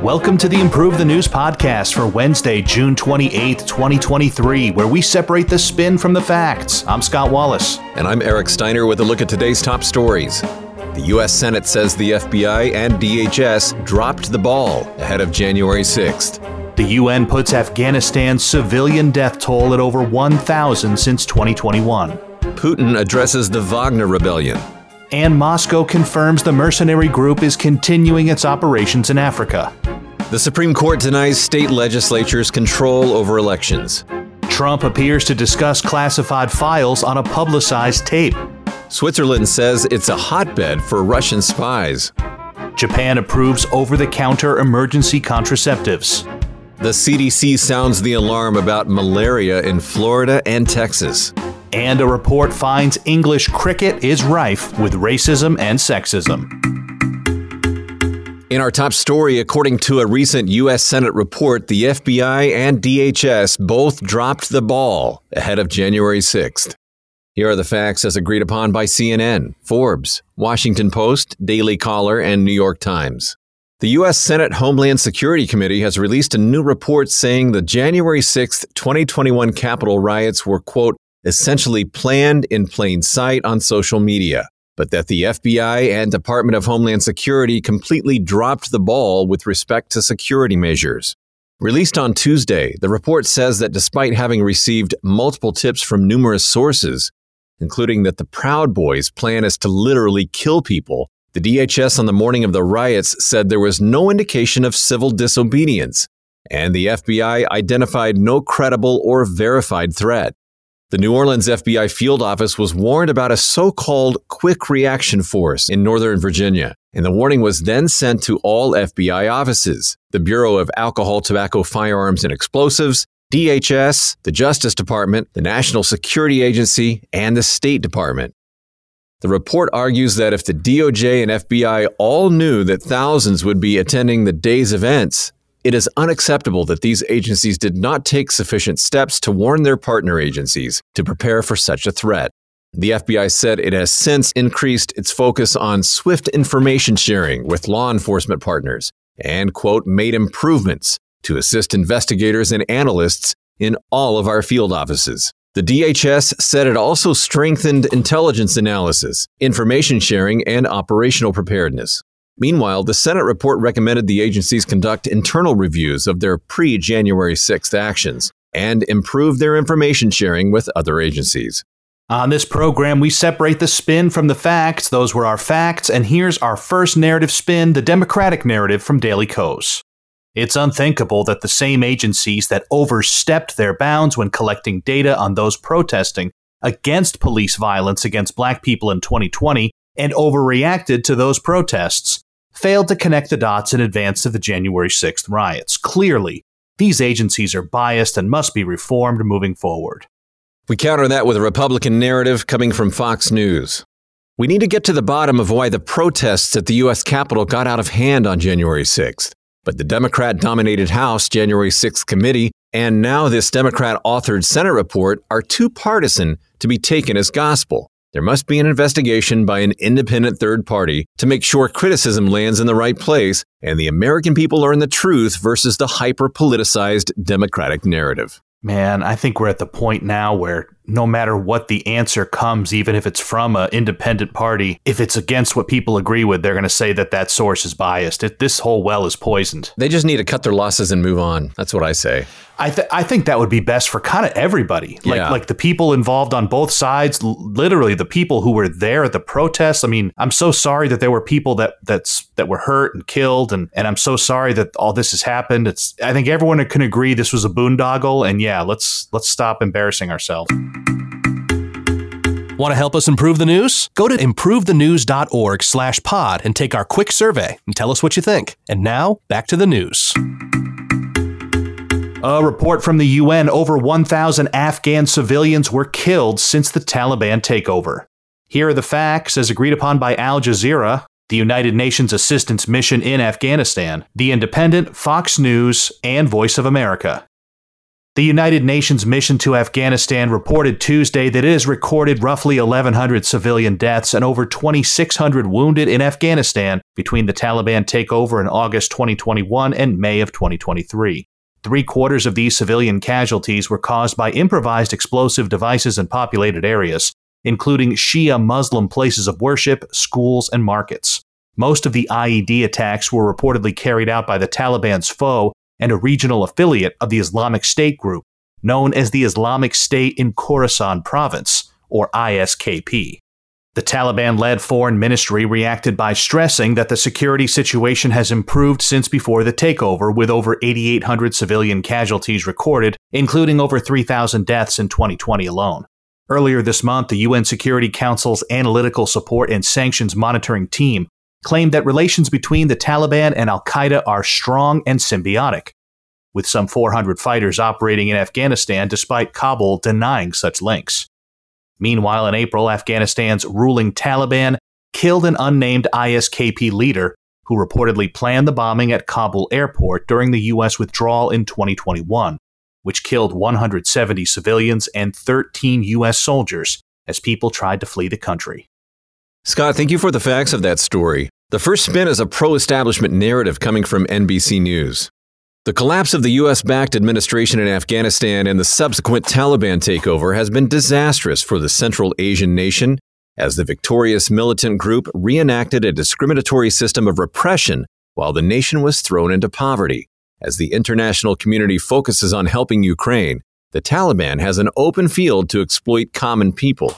Welcome to the Improve the News podcast for Wednesday, June 28th, 2023, where we separate the spin from the facts. I'm Scott Wallace. And I'm Eric Steiner with a look at today's top stories. The U.S. Senate says the FBI and DHS dropped the ball ahead of January 6th. The UN puts Afghanistan's civilian death toll at over 1,000 since 2021. Putin addresses the Wagner Rebellion and Moscow confirms the mercenary group is continuing its operations in Africa. The Supreme Court denies state legislatures control over elections. Trump appears to discuss classified files on a publicized tape. Switzerland says it's a hotbed for Russian spies. Japan approves over the counter emergency contraceptives. The CDC sounds the alarm about malaria in Florida and Texas. And a report finds English cricket is rife with racism and sexism. In our top story, according to a recent U.S. Senate report, the FBI and DHS both dropped the ball ahead of January 6th. Here are the facts as agreed upon by CNN, Forbes, Washington Post, Daily Caller, and New York Times. The U.S. Senate Homeland Security Committee has released a new report saying the January 6th, 2021 Capitol riots were, quote, essentially planned in plain sight on social media, but that the FBI and Department of Homeland Security completely dropped the ball with respect to security measures. Released on Tuesday, the report says that despite having received multiple tips from numerous sources, including that the Proud Boys' plan is to literally kill people, the DHS on the morning of the riots said there was no indication of civil disobedience, and the FBI identified no credible or verified threat. The New Orleans FBI field office was warned about a so called quick reaction force in Northern Virginia, and the warning was then sent to all FBI offices the Bureau of Alcohol, Tobacco, Firearms, and Explosives, DHS, the Justice Department, the National Security Agency, and the State Department. The report argues that if the DOJ and FBI all knew that thousands would be attending the day's events, it is unacceptable that these agencies did not take sufficient steps to warn their partner agencies to prepare for such a threat. The FBI said it has since increased its focus on swift information sharing with law enforcement partners and, quote, made improvements to assist investigators and analysts in all of our field offices. The DHS said it also strengthened intelligence analysis, information sharing, and operational preparedness. Meanwhile, the Senate report recommended the agencies conduct internal reviews of their pre January 6th actions and improve their information sharing with other agencies. On this program, we separate the spin from the facts. Those were our facts, and here's our first narrative spin the Democratic narrative from Daily Kos. It's unthinkable that the same agencies that overstepped their bounds when collecting data on those protesting against police violence against black people in 2020 and overreacted to those protests, failed to connect the dots in advance of the January 6th riots. Clearly, these agencies are biased and must be reformed moving forward. We counter that with a Republican narrative coming from Fox News. We need to get to the bottom of why the protests at the U.S. Capitol got out of hand on January 6th. But the Democrat dominated House January 6th committee and now this Democrat authored Senate report are too partisan to be taken as gospel. There must be an investigation by an independent third party to make sure criticism lands in the right place and the American people learn the truth versus the hyper politicized Democratic narrative. Man, I think we're at the point now where no matter what the answer comes, even if it's from an independent party, if it's against what people agree with, they're going to say that that source is biased. It, this whole well is poisoned. They just need to cut their losses and move on. That's what I say. I, th- I think that would be best for kind of everybody. Like yeah. like the people involved on both sides, literally the people who were there at the protests. I mean, I'm so sorry that there were people that that's that were hurt and killed, and and I'm so sorry that all this has happened. It's I think everyone can agree this was a boondoggle, and yeah, let's let's stop embarrassing ourselves. Want to help us improve the news? Go to improvethenews.org slash pod and take our quick survey and tell us what you think. And now, back to the news. A report from the UN over 1,000 Afghan civilians were killed since the Taliban takeover. Here are the facts as agreed upon by Al Jazeera, the United Nations Assistance Mission in Afghanistan, The Independent, Fox News, and Voice of America. The United Nations mission to Afghanistan reported Tuesday that it has recorded roughly 1,100 civilian deaths and over 2,600 wounded in Afghanistan between the Taliban takeover in August 2021 and May of 2023. Three quarters of these civilian casualties were caused by improvised explosive devices in populated areas, including Shia Muslim places of worship, schools, and markets. Most of the IED attacks were reportedly carried out by the Taliban's foe and a regional affiliate of the Islamic State group, known as the Islamic State in Khorasan Province, or ISKP. The Taliban led foreign ministry reacted by stressing that the security situation has improved since before the takeover, with over 8,800 civilian casualties recorded, including over 3,000 deaths in 2020 alone. Earlier this month, the UN Security Council's Analytical Support and Sanctions Monitoring Team claimed that relations between the Taliban and Al Qaeda are strong and symbiotic, with some 400 fighters operating in Afghanistan despite Kabul denying such links. Meanwhile, in April, Afghanistan's ruling Taliban killed an unnamed ISKP leader who reportedly planned the bombing at Kabul airport during the U.S. withdrawal in 2021, which killed 170 civilians and 13 U.S. soldiers as people tried to flee the country. Scott, thank you for the facts of that story. The first spin is a pro establishment narrative coming from NBC News. The collapse of the U.S. backed administration in Afghanistan and the subsequent Taliban takeover has been disastrous for the Central Asian nation, as the victorious militant group reenacted a discriminatory system of repression while the nation was thrown into poverty. As the international community focuses on helping Ukraine, the Taliban has an open field to exploit common people.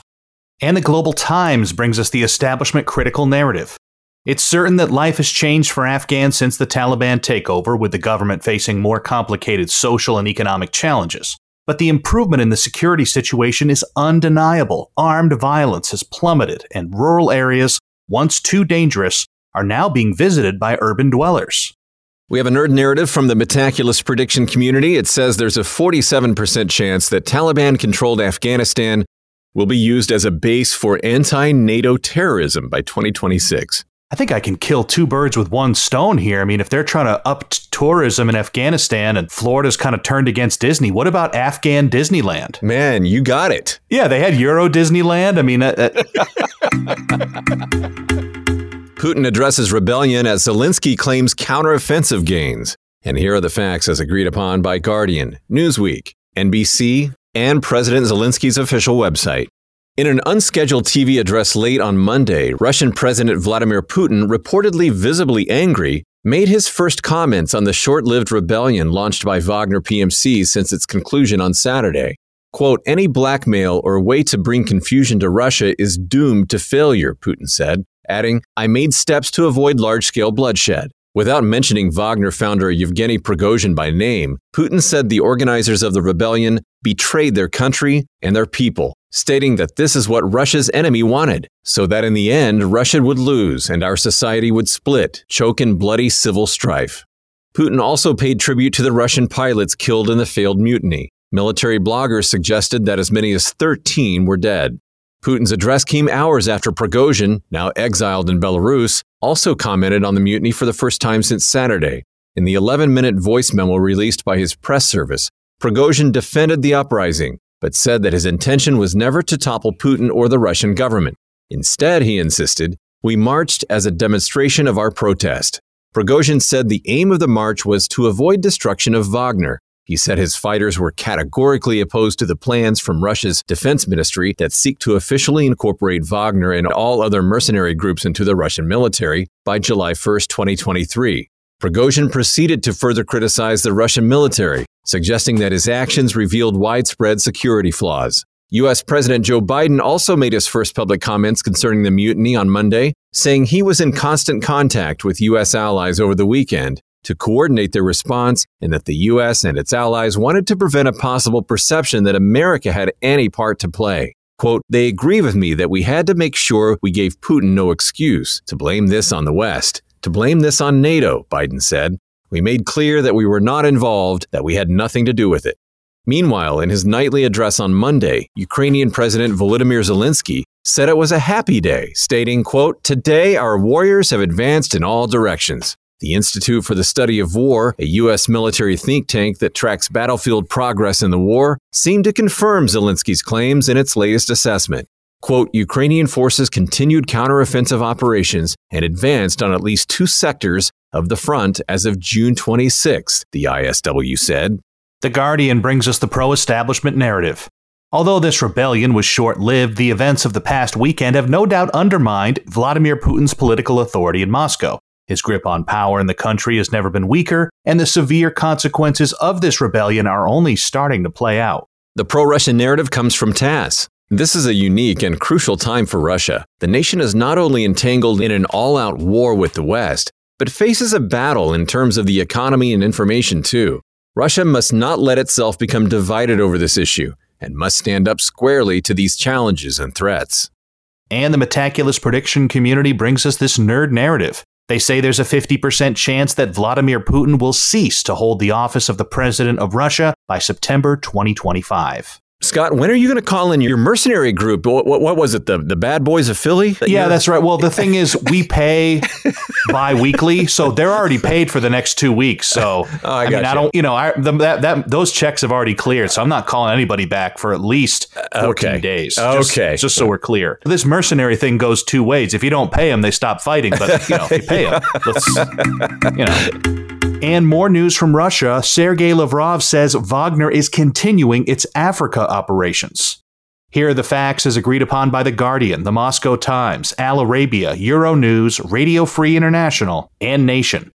And the Global Times brings us the establishment critical narrative. It's certain that life has changed for Afghans since the Taliban takeover, with the government facing more complicated social and economic challenges. But the improvement in the security situation is undeniable. Armed violence has plummeted, and rural areas, once too dangerous, are now being visited by urban dwellers. We have a nerd narrative from the Metaculus prediction community. It says there's a 47% chance that Taliban controlled Afghanistan will be used as a base for anti NATO terrorism by 2026. I think I can kill two birds with one stone here. I mean, if they're trying to up tourism in Afghanistan and Florida's kind of turned against Disney, what about Afghan Disneyland? Man, you got it. Yeah, they had Euro Disneyland. I mean, uh, uh Putin addresses rebellion as Zelensky claims counteroffensive gains. And here are the facts as agreed upon by Guardian, Newsweek, NBC, and President Zelensky's official website. In an unscheduled TV address late on Monday, Russian President Vladimir Putin, reportedly visibly angry, made his first comments on the short lived rebellion launched by Wagner PMC since its conclusion on Saturday. Quote, any blackmail or way to bring confusion to Russia is doomed to failure, Putin said, adding, I made steps to avoid large scale bloodshed. Without mentioning Wagner founder Yevgeny Prigozhin by name, Putin said the organizers of the rebellion betrayed their country and their people, stating that this is what Russia's enemy wanted, so that in the end Russia would lose and our society would split, choke in bloody civil strife. Putin also paid tribute to the Russian pilots killed in the failed mutiny. Military bloggers suggested that as many as 13 were dead. Putin's address came hours after Prigozhin, now exiled in Belarus, also commented on the mutiny for the first time since Saturday. In the 11 minute voice memo released by his press service, Prigozhin defended the uprising, but said that his intention was never to topple Putin or the Russian government. Instead, he insisted, we marched as a demonstration of our protest. Prigozhin said the aim of the march was to avoid destruction of Wagner, he said his fighters were categorically opposed to the plans from Russia's defense ministry that seek to officially incorporate Wagner and all other mercenary groups into the Russian military by July 1, 2023. Prigozhin proceeded to further criticize the Russian military, suggesting that his actions revealed widespread security flaws. U.S. President Joe Biden also made his first public comments concerning the mutiny on Monday, saying he was in constant contact with U.S. allies over the weekend to coordinate their response and that the U.S. and its allies wanted to prevent a possible perception that America had any part to play. Quote, they agree with me that we had to make sure we gave Putin no excuse to blame this on the West, to blame this on NATO, Biden said. We made clear that we were not involved, that we had nothing to do with it. Meanwhile, in his nightly address on Monday, Ukrainian President Volodymyr Zelensky said it was a happy day, stating, quote, Today our warriors have advanced in all directions. The Institute for the Study of War, a U.S. military think tank that tracks battlefield progress in the war, seemed to confirm Zelensky's claims in its latest assessment. Quote, Ukrainian forces continued counteroffensive operations and advanced on at least two sectors of the front as of June 26, the ISW said. The Guardian brings us the pro establishment narrative. Although this rebellion was short lived, the events of the past weekend have no doubt undermined Vladimir Putin's political authority in Moscow. His grip on power in the country has never been weaker, and the severe consequences of this rebellion are only starting to play out. The pro Russian narrative comes from TASS. This is a unique and crucial time for Russia. The nation is not only entangled in an all out war with the West, but faces a battle in terms of the economy and information, too. Russia must not let itself become divided over this issue and must stand up squarely to these challenges and threats. And the Metaculus prediction community brings us this nerd narrative. They say there's a 50% chance that Vladimir Putin will cease to hold the office of the president of Russia by September 2025. Scott, when are you going to call in your mercenary group? What, what, what was it? The the Bad Boys of Philly? That yeah, that's right. Well, the thing is, we pay bi-weekly, so they're already paid for the next two weeks. So oh, I, I mean, you. I don't, you know, I, the, that that those checks have already cleared, so I'm not calling anybody back for at least uh, 14 okay. days. Just, okay, just so we're clear. This mercenary thing goes two ways. If you don't pay them, they stop fighting. But you know, if you pay them, let's, you know. And more news from Russia. Sergei Lavrov says Wagner is continuing its Africa operations. Here are the facts as agreed upon by The Guardian, The Moscow Times, Al Arabiya, Euronews, Radio Free International, and Nation.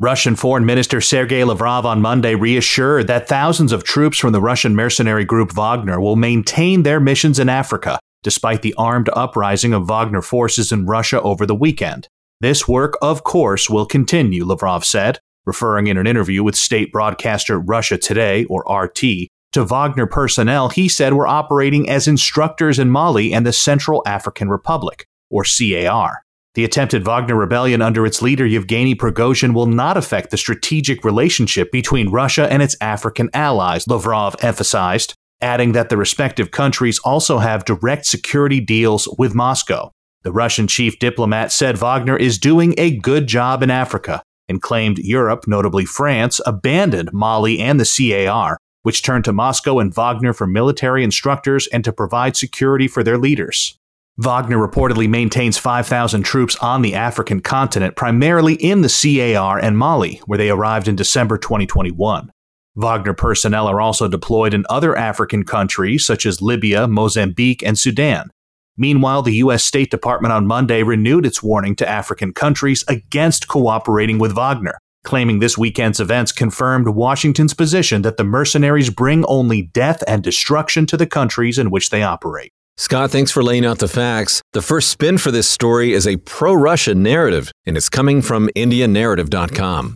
Russian Foreign Minister Sergei Lavrov on Monday reassured that thousands of troops from the Russian mercenary group Wagner will maintain their missions in Africa, despite the armed uprising of Wagner forces in Russia over the weekend. This work, of course, will continue, Lavrov said referring in an interview with state broadcaster Russia Today, or RT, to Wagner personnel he said were operating as instructors in Mali and the Central African Republic, or CAR. The attempted Wagner rebellion under its leader Yevgeny Prigozhin will not affect the strategic relationship between Russia and its African allies, Lavrov emphasized, adding that the respective countries also have direct security deals with Moscow. The Russian chief diplomat said Wagner is doing a good job in Africa, and claimed Europe, notably France, abandoned Mali and the CAR, which turned to Moscow and Wagner for military instructors and to provide security for their leaders. Wagner reportedly maintains 5,000 troops on the African continent, primarily in the CAR and Mali, where they arrived in December 2021. Wagner personnel are also deployed in other African countries such as Libya, Mozambique, and Sudan, Meanwhile, the U.S. State Department on Monday renewed its warning to African countries against cooperating with Wagner, claiming this weekend's events confirmed Washington's position that the mercenaries bring only death and destruction to the countries in which they operate. Scott, thanks for laying out the facts. The first spin for this story is a pro Russian narrative, and it's coming from IndiaNarrative.com.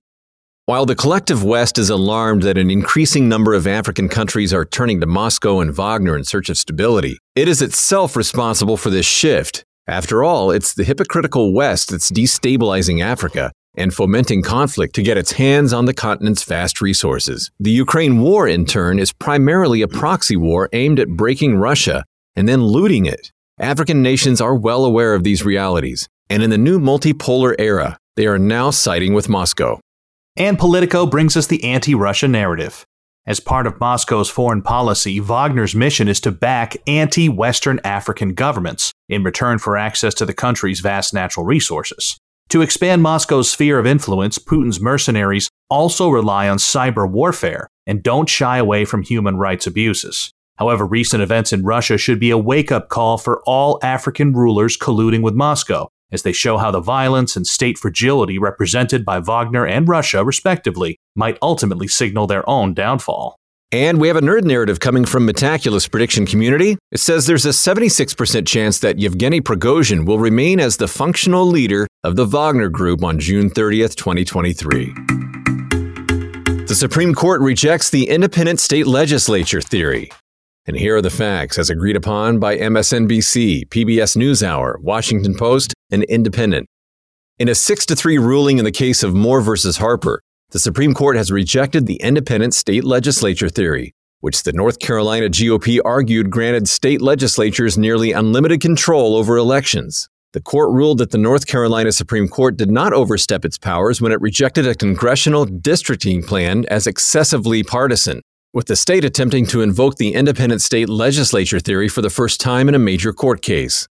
While the collective West is alarmed that an increasing number of African countries are turning to Moscow and Wagner in search of stability, it is itself responsible for this shift. After all, it's the hypocritical West that's destabilizing Africa and fomenting conflict to get its hands on the continent's vast resources. The Ukraine war, in turn, is primarily a proxy war aimed at breaking Russia and then looting it. African nations are well aware of these realities, and in the new multipolar era, they are now siding with Moscow. And Politico brings us the anti Russia narrative. As part of Moscow's foreign policy, Wagner's mission is to back anti Western African governments in return for access to the country's vast natural resources. To expand Moscow's sphere of influence, Putin's mercenaries also rely on cyber warfare and don't shy away from human rights abuses. However, recent events in Russia should be a wake up call for all African rulers colluding with Moscow as they show how the violence and state fragility represented by Wagner and Russia, respectively, might ultimately signal their own downfall. And we have a nerd narrative coming from Metaculus prediction community. It says there's a 76% chance that Yevgeny Prigozhin will remain as the functional leader of the Wagner Group on June 30th, 2023. The Supreme Court rejects the independent state legislature theory. And here are the facts as agreed upon by MSNBC, PBS NewsHour, Washington Post, and Independent. In a 6 to 3 ruling in the case of Moore versus Harper, the Supreme Court has rejected the independent state legislature theory, which the North Carolina GOP argued granted state legislatures nearly unlimited control over elections. The court ruled that the North Carolina Supreme Court did not overstep its powers when it rejected a congressional districting plan as excessively partisan, with the state attempting to invoke the independent state legislature theory for the first time in a major court case.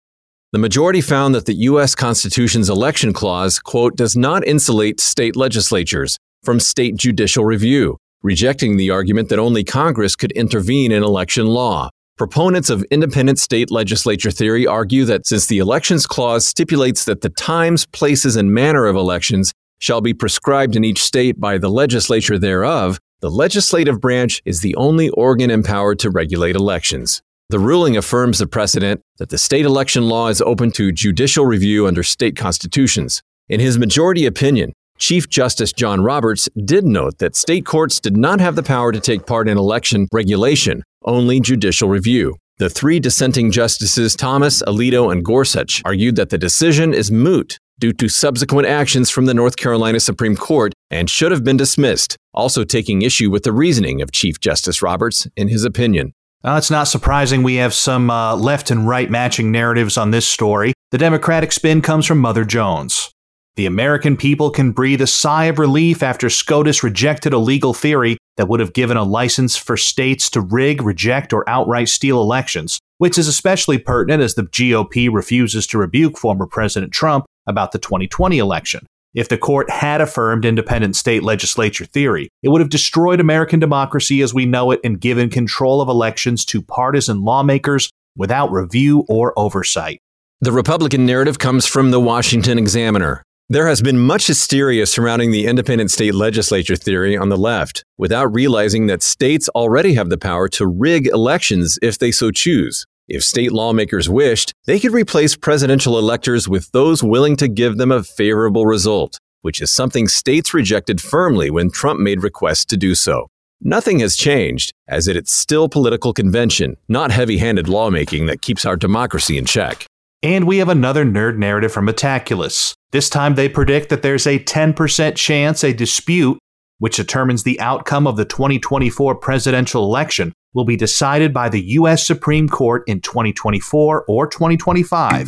The majority found that the U.S. Constitution's election clause, quote, does not insulate state legislatures from state judicial review, rejecting the argument that only Congress could intervene in election law. Proponents of independent state legislature theory argue that since the Elections Clause stipulates that the times, places, and manner of elections shall be prescribed in each state by the legislature thereof, the legislative branch is the only organ empowered to regulate elections. The ruling affirms the precedent that the state election law is open to judicial review under state constitutions. In his majority opinion, Chief Justice John Roberts did note that state courts did not have the power to take part in election regulation, only judicial review. The three dissenting justices, Thomas, Alito, and Gorsuch, argued that the decision is moot due to subsequent actions from the North Carolina Supreme Court and should have been dismissed, also taking issue with the reasoning of Chief Justice Roberts in his opinion. Uh, it's not surprising we have some uh, left and right matching narratives on this story. The Democratic spin comes from Mother Jones. The American people can breathe a sigh of relief after SCOTUS rejected a legal theory that would have given a license for states to rig, reject, or outright steal elections, which is especially pertinent as the GOP refuses to rebuke former President Trump about the 2020 election. If the court had affirmed independent state legislature theory, it would have destroyed American democracy as we know it and given control of elections to partisan lawmakers without review or oversight. The Republican narrative comes from the Washington Examiner. There has been much hysteria surrounding the independent state legislature theory on the left, without realizing that states already have the power to rig elections if they so choose. If state lawmakers wished, they could replace presidential electors with those willing to give them a favorable result, which is something states rejected firmly when Trump made requests to do so. Nothing has changed, as it is still political convention, not heavy handed lawmaking that keeps our democracy in check. And we have another nerd narrative from Metaculus. This time they predict that there's a 10% chance a dispute, which determines the outcome of the 2024 presidential election, will be decided by the U.S. Supreme Court in 2024 or 2025.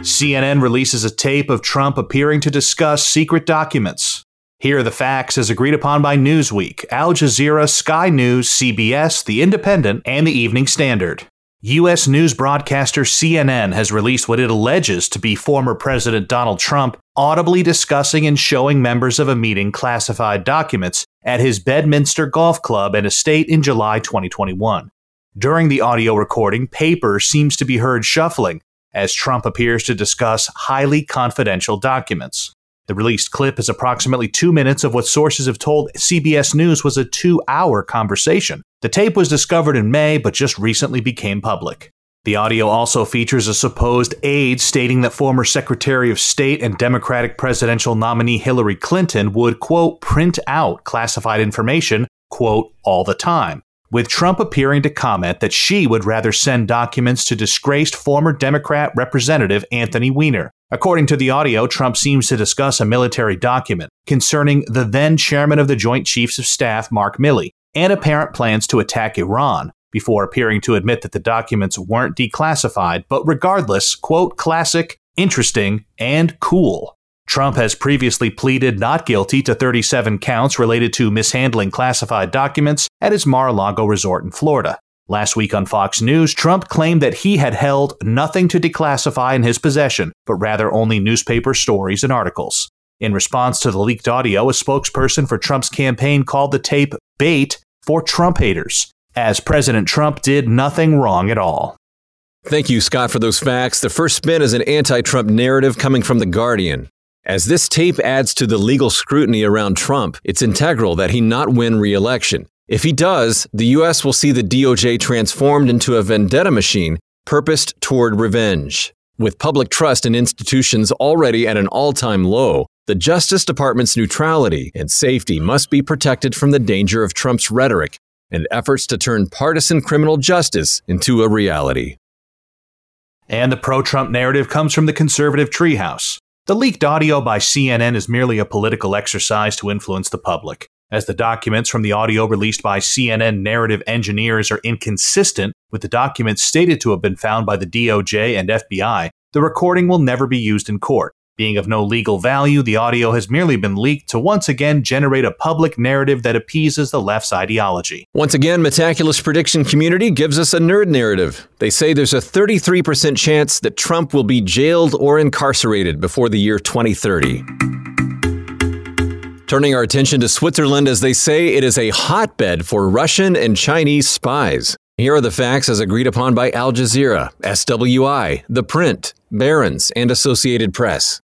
CNN releases a tape of Trump appearing to discuss secret documents. Here are the facts as agreed upon by Newsweek, Al Jazeera, Sky News, CBS, The Independent, and The Evening Standard. U.S. news broadcaster CNN has released what it alleges to be former President Donald Trump audibly discussing and showing members of a meeting classified documents at his Bedminster Golf Club and estate in July 2021. During the audio recording, paper seems to be heard shuffling as Trump appears to discuss highly confidential documents. The released clip is approximately two minutes of what sources have told CBS News was a two hour conversation. The tape was discovered in May, but just recently became public. The audio also features a supposed aide stating that former Secretary of State and Democratic presidential nominee Hillary Clinton would, quote, print out classified information, quote, all the time with Trump appearing to comment that she would rather send documents to disgraced former Democrat Representative Anthony Weiner. According to the audio, Trump seems to discuss a military document concerning the then chairman of the Joint Chiefs of Staff, Mark Milley, and apparent plans to attack Iran, before appearing to admit that the documents weren't declassified, but regardless, quote, classic, interesting, and cool. Trump has previously pleaded not guilty to 37 counts related to mishandling classified documents at his Mar a Lago resort in Florida. Last week on Fox News, Trump claimed that he had held nothing to declassify in his possession, but rather only newspaper stories and articles. In response to the leaked audio, a spokesperson for Trump's campaign called the tape bait for Trump haters, as President Trump did nothing wrong at all. Thank you, Scott, for those facts. The first spin is an anti Trump narrative coming from The Guardian. As this tape adds to the legal scrutiny around Trump, it's integral that he not win re election. If he does, the U.S. will see the DOJ transformed into a vendetta machine purposed toward revenge. With public trust in institutions already at an all time low, the Justice Department's neutrality and safety must be protected from the danger of Trump's rhetoric and efforts to turn partisan criminal justice into a reality. And the pro Trump narrative comes from the conservative treehouse. The leaked audio by CNN is merely a political exercise to influence the public. As the documents from the audio released by CNN narrative engineers are inconsistent with the documents stated to have been found by the DOJ and FBI, the recording will never be used in court. Being of no legal value, the audio has merely been leaked to once again generate a public narrative that appeases the left's ideology. Once again, Metaculus prediction community gives us a nerd narrative. They say there's a 33% chance that Trump will be jailed or incarcerated before the year 2030. Turning our attention to Switzerland, as they say, it is a hotbed for Russian and Chinese spies. Here are the facts as agreed upon by Al Jazeera, SWI, The Print, Barron's, and Associated Press.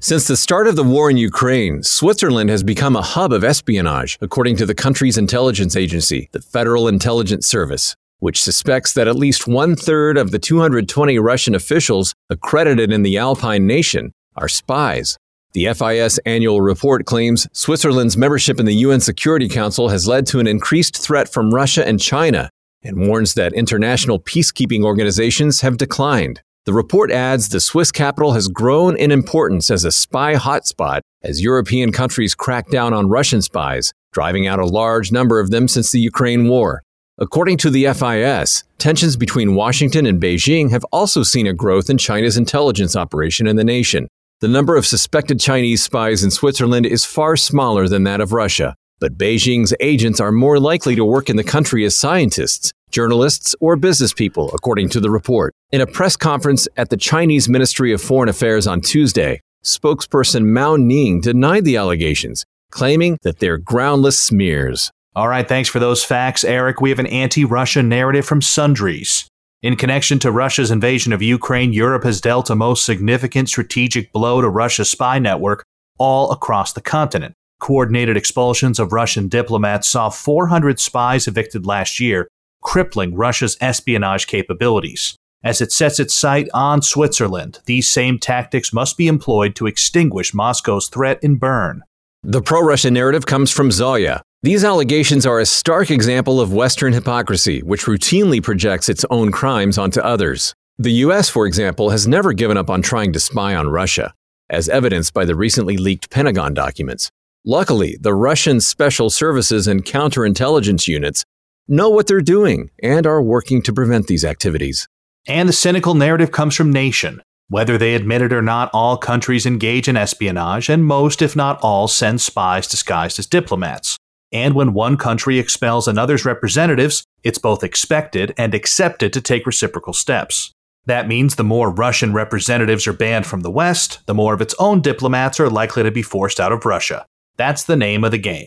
Since the start of the war in Ukraine, Switzerland has become a hub of espionage, according to the country's intelligence agency, the Federal Intelligence Service, which suspects that at least one third of the 220 Russian officials accredited in the Alpine nation are spies. The FIS annual report claims Switzerland's membership in the UN Security Council has led to an increased threat from Russia and China and warns that international peacekeeping organizations have declined. The report adds the Swiss capital has grown in importance as a spy hotspot as European countries crack down on Russian spies, driving out a large number of them since the Ukraine war. According to the FIS, tensions between Washington and Beijing have also seen a growth in China's intelligence operation in the nation. The number of suspected Chinese spies in Switzerland is far smaller than that of Russia, but Beijing's agents are more likely to work in the country as scientists, journalists, or business people, according to the report. In a press conference at the Chinese Ministry of Foreign Affairs on Tuesday, spokesperson Mao Ning denied the allegations, claiming that they're groundless smears. All right, thanks for those facts, Eric. We have an anti Russia narrative from Sundries. In connection to Russia's invasion of Ukraine, Europe has dealt a most significant strategic blow to Russia's spy network all across the continent. Coordinated expulsions of Russian diplomats saw 400 spies evicted last year, crippling Russia's espionage capabilities. As it sets its sight on Switzerland, these same tactics must be employed to extinguish Moscow's threat in Bern. The pro Russian narrative comes from Zoya. These allegations are a stark example of Western hypocrisy, which routinely projects its own crimes onto others. The US, for example, has never given up on trying to spy on Russia, as evidenced by the recently leaked Pentagon documents. Luckily, the Russian special services and counterintelligence units know what they're doing and are working to prevent these activities. And the cynical narrative comes from Nation. Whether they admit it or not, all countries engage in espionage, and most, if not all, send spies disguised as diplomats. And when one country expels another's representatives, it's both expected and accepted to take reciprocal steps. That means the more Russian representatives are banned from the West, the more of its own diplomats are likely to be forced out of Russia. That's the name of the game.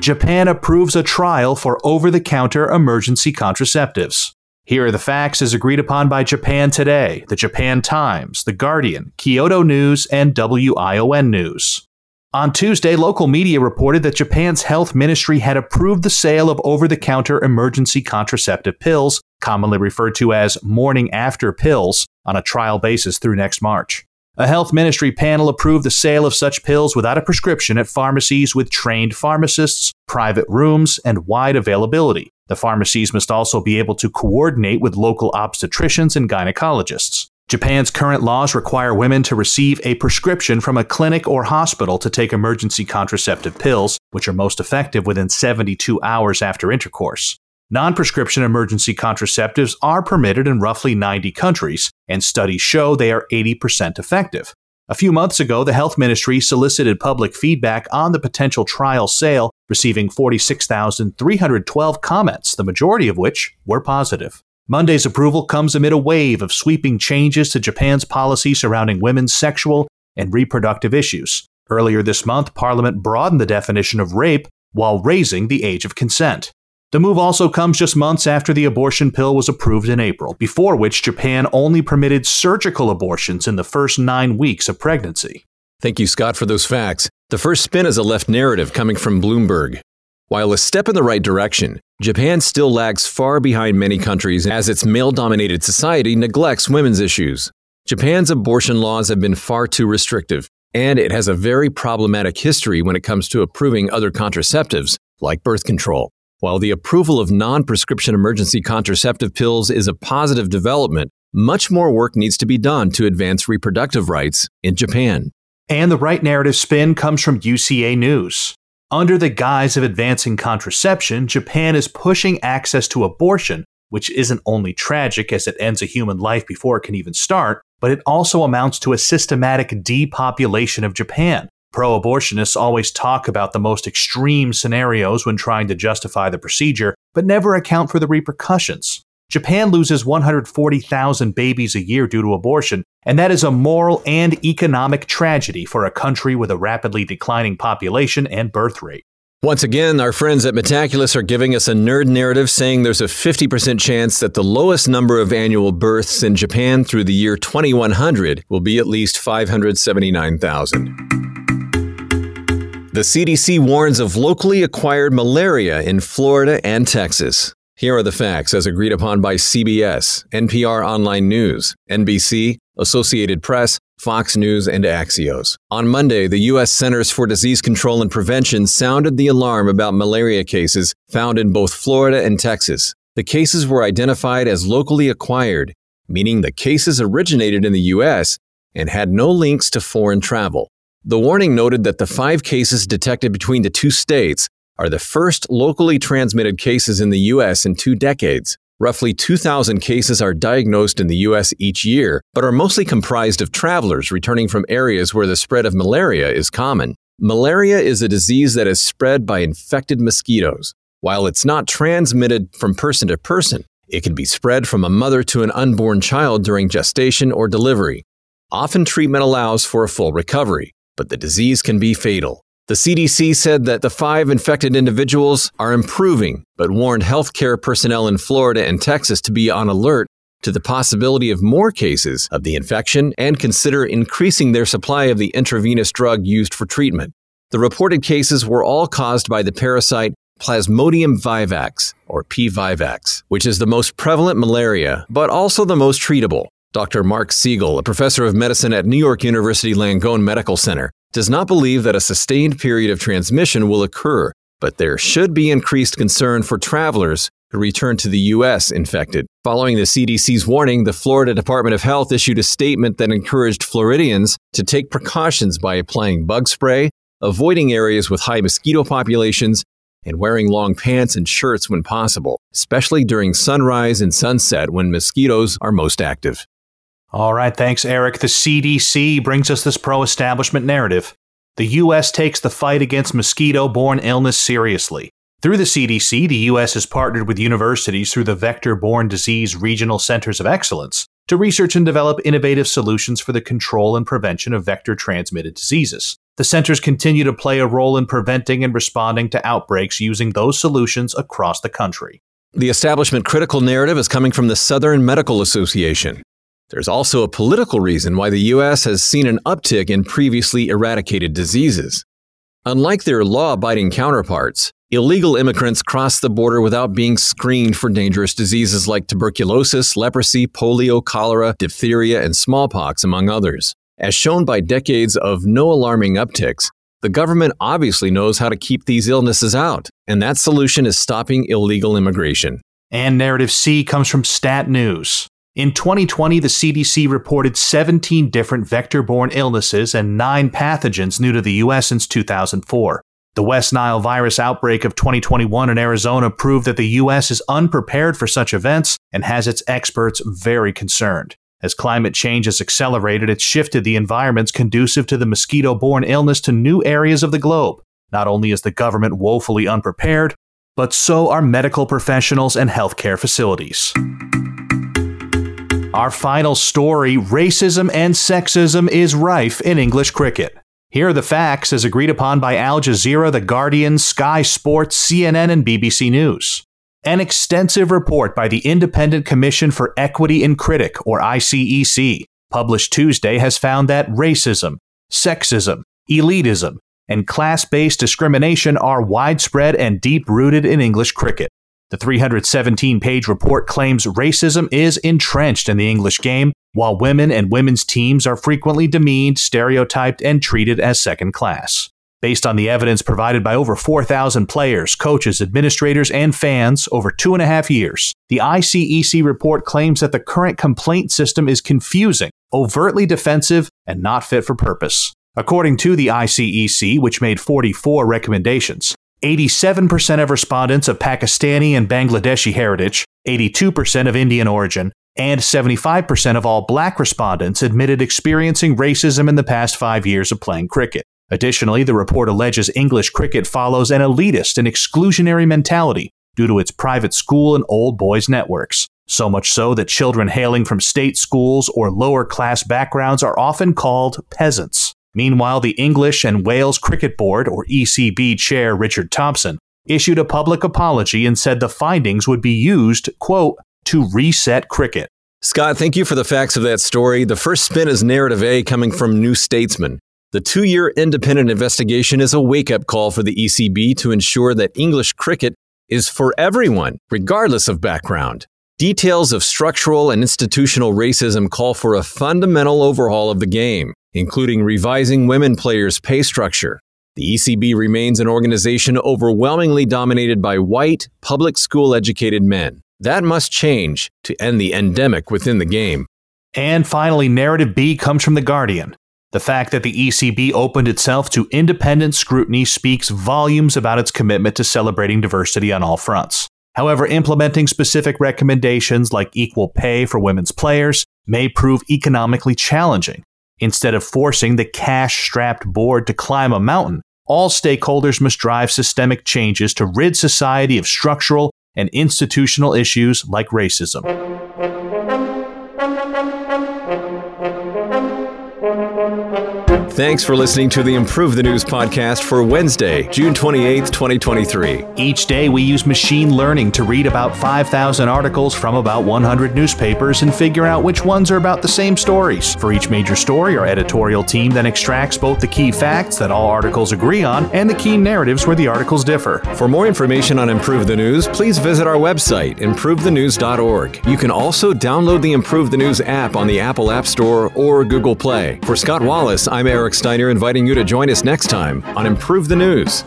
Japan approves a trial for over the counter emergency contraceptives. Here are the facts as agreed upon by Japan Today, the Japan Times, The Guardian, Kyodo News, and WION News. On Tuesday, local media reported that Japan's health ministry had approved the sale of over the counter emergency contraceptive pills, commonly referred to as morning after pills, on a trial basis through next March. A health ministry panel approved the sale of such pills without a prescription at pharmacies with trained pharmacists, private rooms, and wide availability. The pharmacies must also be able to coordinate with local obstetricians and gynecologists. Japan's current laws require women to receive a prescription from a clinic or hospital to take emergency contraceptive pills, which are most effective within 72 hours after intercourse. Non prescription emergency contraceptives are permitted in roughly 90 countries, and studies show they are 80% effective. A few months ago, the health ministry solicited public feedback on the potential trial sale, receiving 46,312 comments, the majority of which were positive. Monday's approval comes amid a wave of sweeping changes to Japan's policy surrounding women's sexual and reproductive issues. Earlier this month, Parliament broadened the definition of rape while raising the age of consent. The move also comes just months after the abortion pill was approved in April, before which Japan only permitted surgical abortions in the first nine weeks of pregnancy. Thank you, Scott, for those facts. The first spin is a left narrative coming from Bloomberg. While a step in the right direction, Japan still lags far behind many countries as its male dominated society neglects women's issues. Japan's abortion laws have been far too restrictive, and it has a very problematic history when it comes to approving other contraceptives, like birth control. While the approval of non prescription emergency contraceptive pills is a positive development, much more work needs to be done to advance reproductive rights in Japan. And the right narrative spin comes from UCA News. Under the guise of advancing contraception, Japan is pushing access to abortion which isn't only tragic as it ends a human life before it can even start, but it also amounts to a systematic depopulation of Japan. Pro abortionists always talk about the most extreme scenarios when trying to justify the procedure, but never account for the repercussions. Japan loses 140,000 babies a year due to abortion, and that is a moral and economic tragedy for a country with a rapidly declining population and birth rate. Once again, our friends at Metaculus are giving us a nerd narrative saying there's a 50% chance that the lowest number of annual births in Japan through the year 2100 will be at least 579,000. The CDC warns of locally acquired malaria in Florida and Texas. Here are the facts as agreed upon by CBS, NPR Online News, NBC, Associated Press, Fox News, and Axios. On Monday, the U.S. Centers for Disease Control and Prevention sounded the alarm about malaria cases found in both Florida and Texas. The cases were identified as locally acquired, meaning the cases originated in the U.S. and had no links to foreign travel. The warning noted that the five cases detected between the two states are the first locally transmitted cases in the U.S. in two decades. Roughly 2,000 cases are diagnosed in the U.S. each year, but are mostly comprised of travelers returning from areas where the spread of malaria is common. Malaria is a disease that is spread by infected mosquitoes. While it's not transmitted from person to person, it can be spread from a mother to an unborn child during gestation or delivery. Often treatment allows for a full recovery, but the disease can be fatal. The CDC said that the five infected individuals are improving, but warned healthcare personnel in Florida and Texas to be on alert to the possibility of more cases of the infection and consider increasing their supply of the intravenous drug used for treatment. The reported cases were all caused by the parasite Plasmodium vivax, or P. vivax, which is the most prevalent malaria, but also the most treatable. Dr. Marc Siegel, a professor of medicine at New York University Langone Medical Center, does not believe that a sustained period of transmission will occur, but there should be increased concern for travelers who return to the U.S. infected. Following the CDC's warning, the Florida Department of Health issued a statement that encouraged Floridians to take precautions by applying bug spray, avoiding areas with high mosquito populations, and wearing long pants and shirts when possible, especially during sunrise and sunset when mosquitoes are most active. All right, thanks, Eric. The CDC brings us this pro establishment narrative. The U.S. takes the fight against mosquito borne illness seriously. Through the CDC, the U.S. has partnered with universities through the Vector Borne Disease Regional Centers of Excellence to research and develop innovative solutions for the control and prevention of vector transmitted diseases. The centers continue to play a role in preventing and responding to outbreaks using those solutions across the country. The establishment critical narrative is coming from the Southern Medical Association. There's also a political reason why the U.S. has seen an uptick in previously eradicated diseases. Unlike their law abiding counterparts, illegal immigrants cross the border without being screened for dangerous diseases like tuberculosis, leprosy, polio, cholera, diphtheria, and smallpox, among others. As shown by decades of no alarming upticks, the government obviously knows how to keep these illnesses out, and that solution is stopping illegal immigration. And narrative C comes from Stat News. In 2020, the CDC reported 17 different vector borne illnesses and nine pathogens new to the U.S. since 2004. The West Nile virus outbreak of 2021 in Arizona proved that the U.S. is unprepared for such events and has its experts very concerned. As climate change has accelerated, it's shifted the environments conducive to the mosquito borne illness to new areas of the globe. Not only is the government woefully unprepared, but so are medical professionals and healthcare facilities. Our final story racism and sexism is rife in English cricket. Here are the facts as agreed upon by Al Jazeera, The Guardian, Sky Sports, CNN, and BBC News. An extensive report by the Independent Commission for Equity in Cricket, or ICEC, published Tuesday, has found that racism, sexism, elitism, and class based discrimination are widespread and deep rooted in English cricket. The 317 page report claims racism is entrenched in the English game, while women and women's teams are frequently demeaned, stereotyped, and treated as second class. Based on the evidence provided by over 4,000 players, coaches, administrators, and fans over two and a half years, the ICEC report claims that the current complaint system is confusing, overtly defensive, and not fit for purpose. According to the ICEC, which made 44 recommendations, 87% of respondents of Pakistani and Bangladeshi heritage, 82% of Indian origin, and 75% of all black respondents admitted experiencing racism in the past five years of playing cricket. Additionally, the report alleges English cricket follows an elitist and exclusionary mentality due to its private school and old boys networks. So much so that children hailing from state schools or lower class backgrounds are often called peasants. Meanwhile, the English and Wales Cricket Board, or ECB chair Richard Thompson, issued a public apology and said the findings would be used, quote, to reset cricket. Scott, thank you for the facts of that story. The first spin is narrative A coming from New Statesman. The two year independent investigation is a wake up call for the ECB to ensure that English cricket is for everyone, regardless of background. Details of structural and institutional racism call for a fundamental overhaul of the game, including revising women players' pay structure. The ECB remains an organization overwhelmingly dominated by white, public school educated men. That must change to end the endemic within the game. And finally, narrative B comes from The Guardian. The fact that the ECB opened itself to independent scrutiny speaks volumes about its commitment to celebrating diversity on all fronts. However, implementing specific recommendations like equal pay for women's players may prove economically challenging. Instead of forcing the cash strapped board to climb a mountain, all stakeholders must drive systemic changes to rid society of structural and institutional issues like racism. Thanks for listening to the Improve the News podcast for Wednesday, June 28th, 2023. Each day, we use machine learning to read about 5,000 articles from about 100 newspapers and figure out which ones are about the same stories. For each major story, our editorial team then extracts both the key facts that all articles agree on and the key narratives where the articles differ. For more information on Improve the News, please visit our website, improvethenews.org. You can also download the Improve the News app on the Apple App Store or Google Play. For Scott Wallace, I'm Eric Steiner inviting you to join us next time on Improve the News.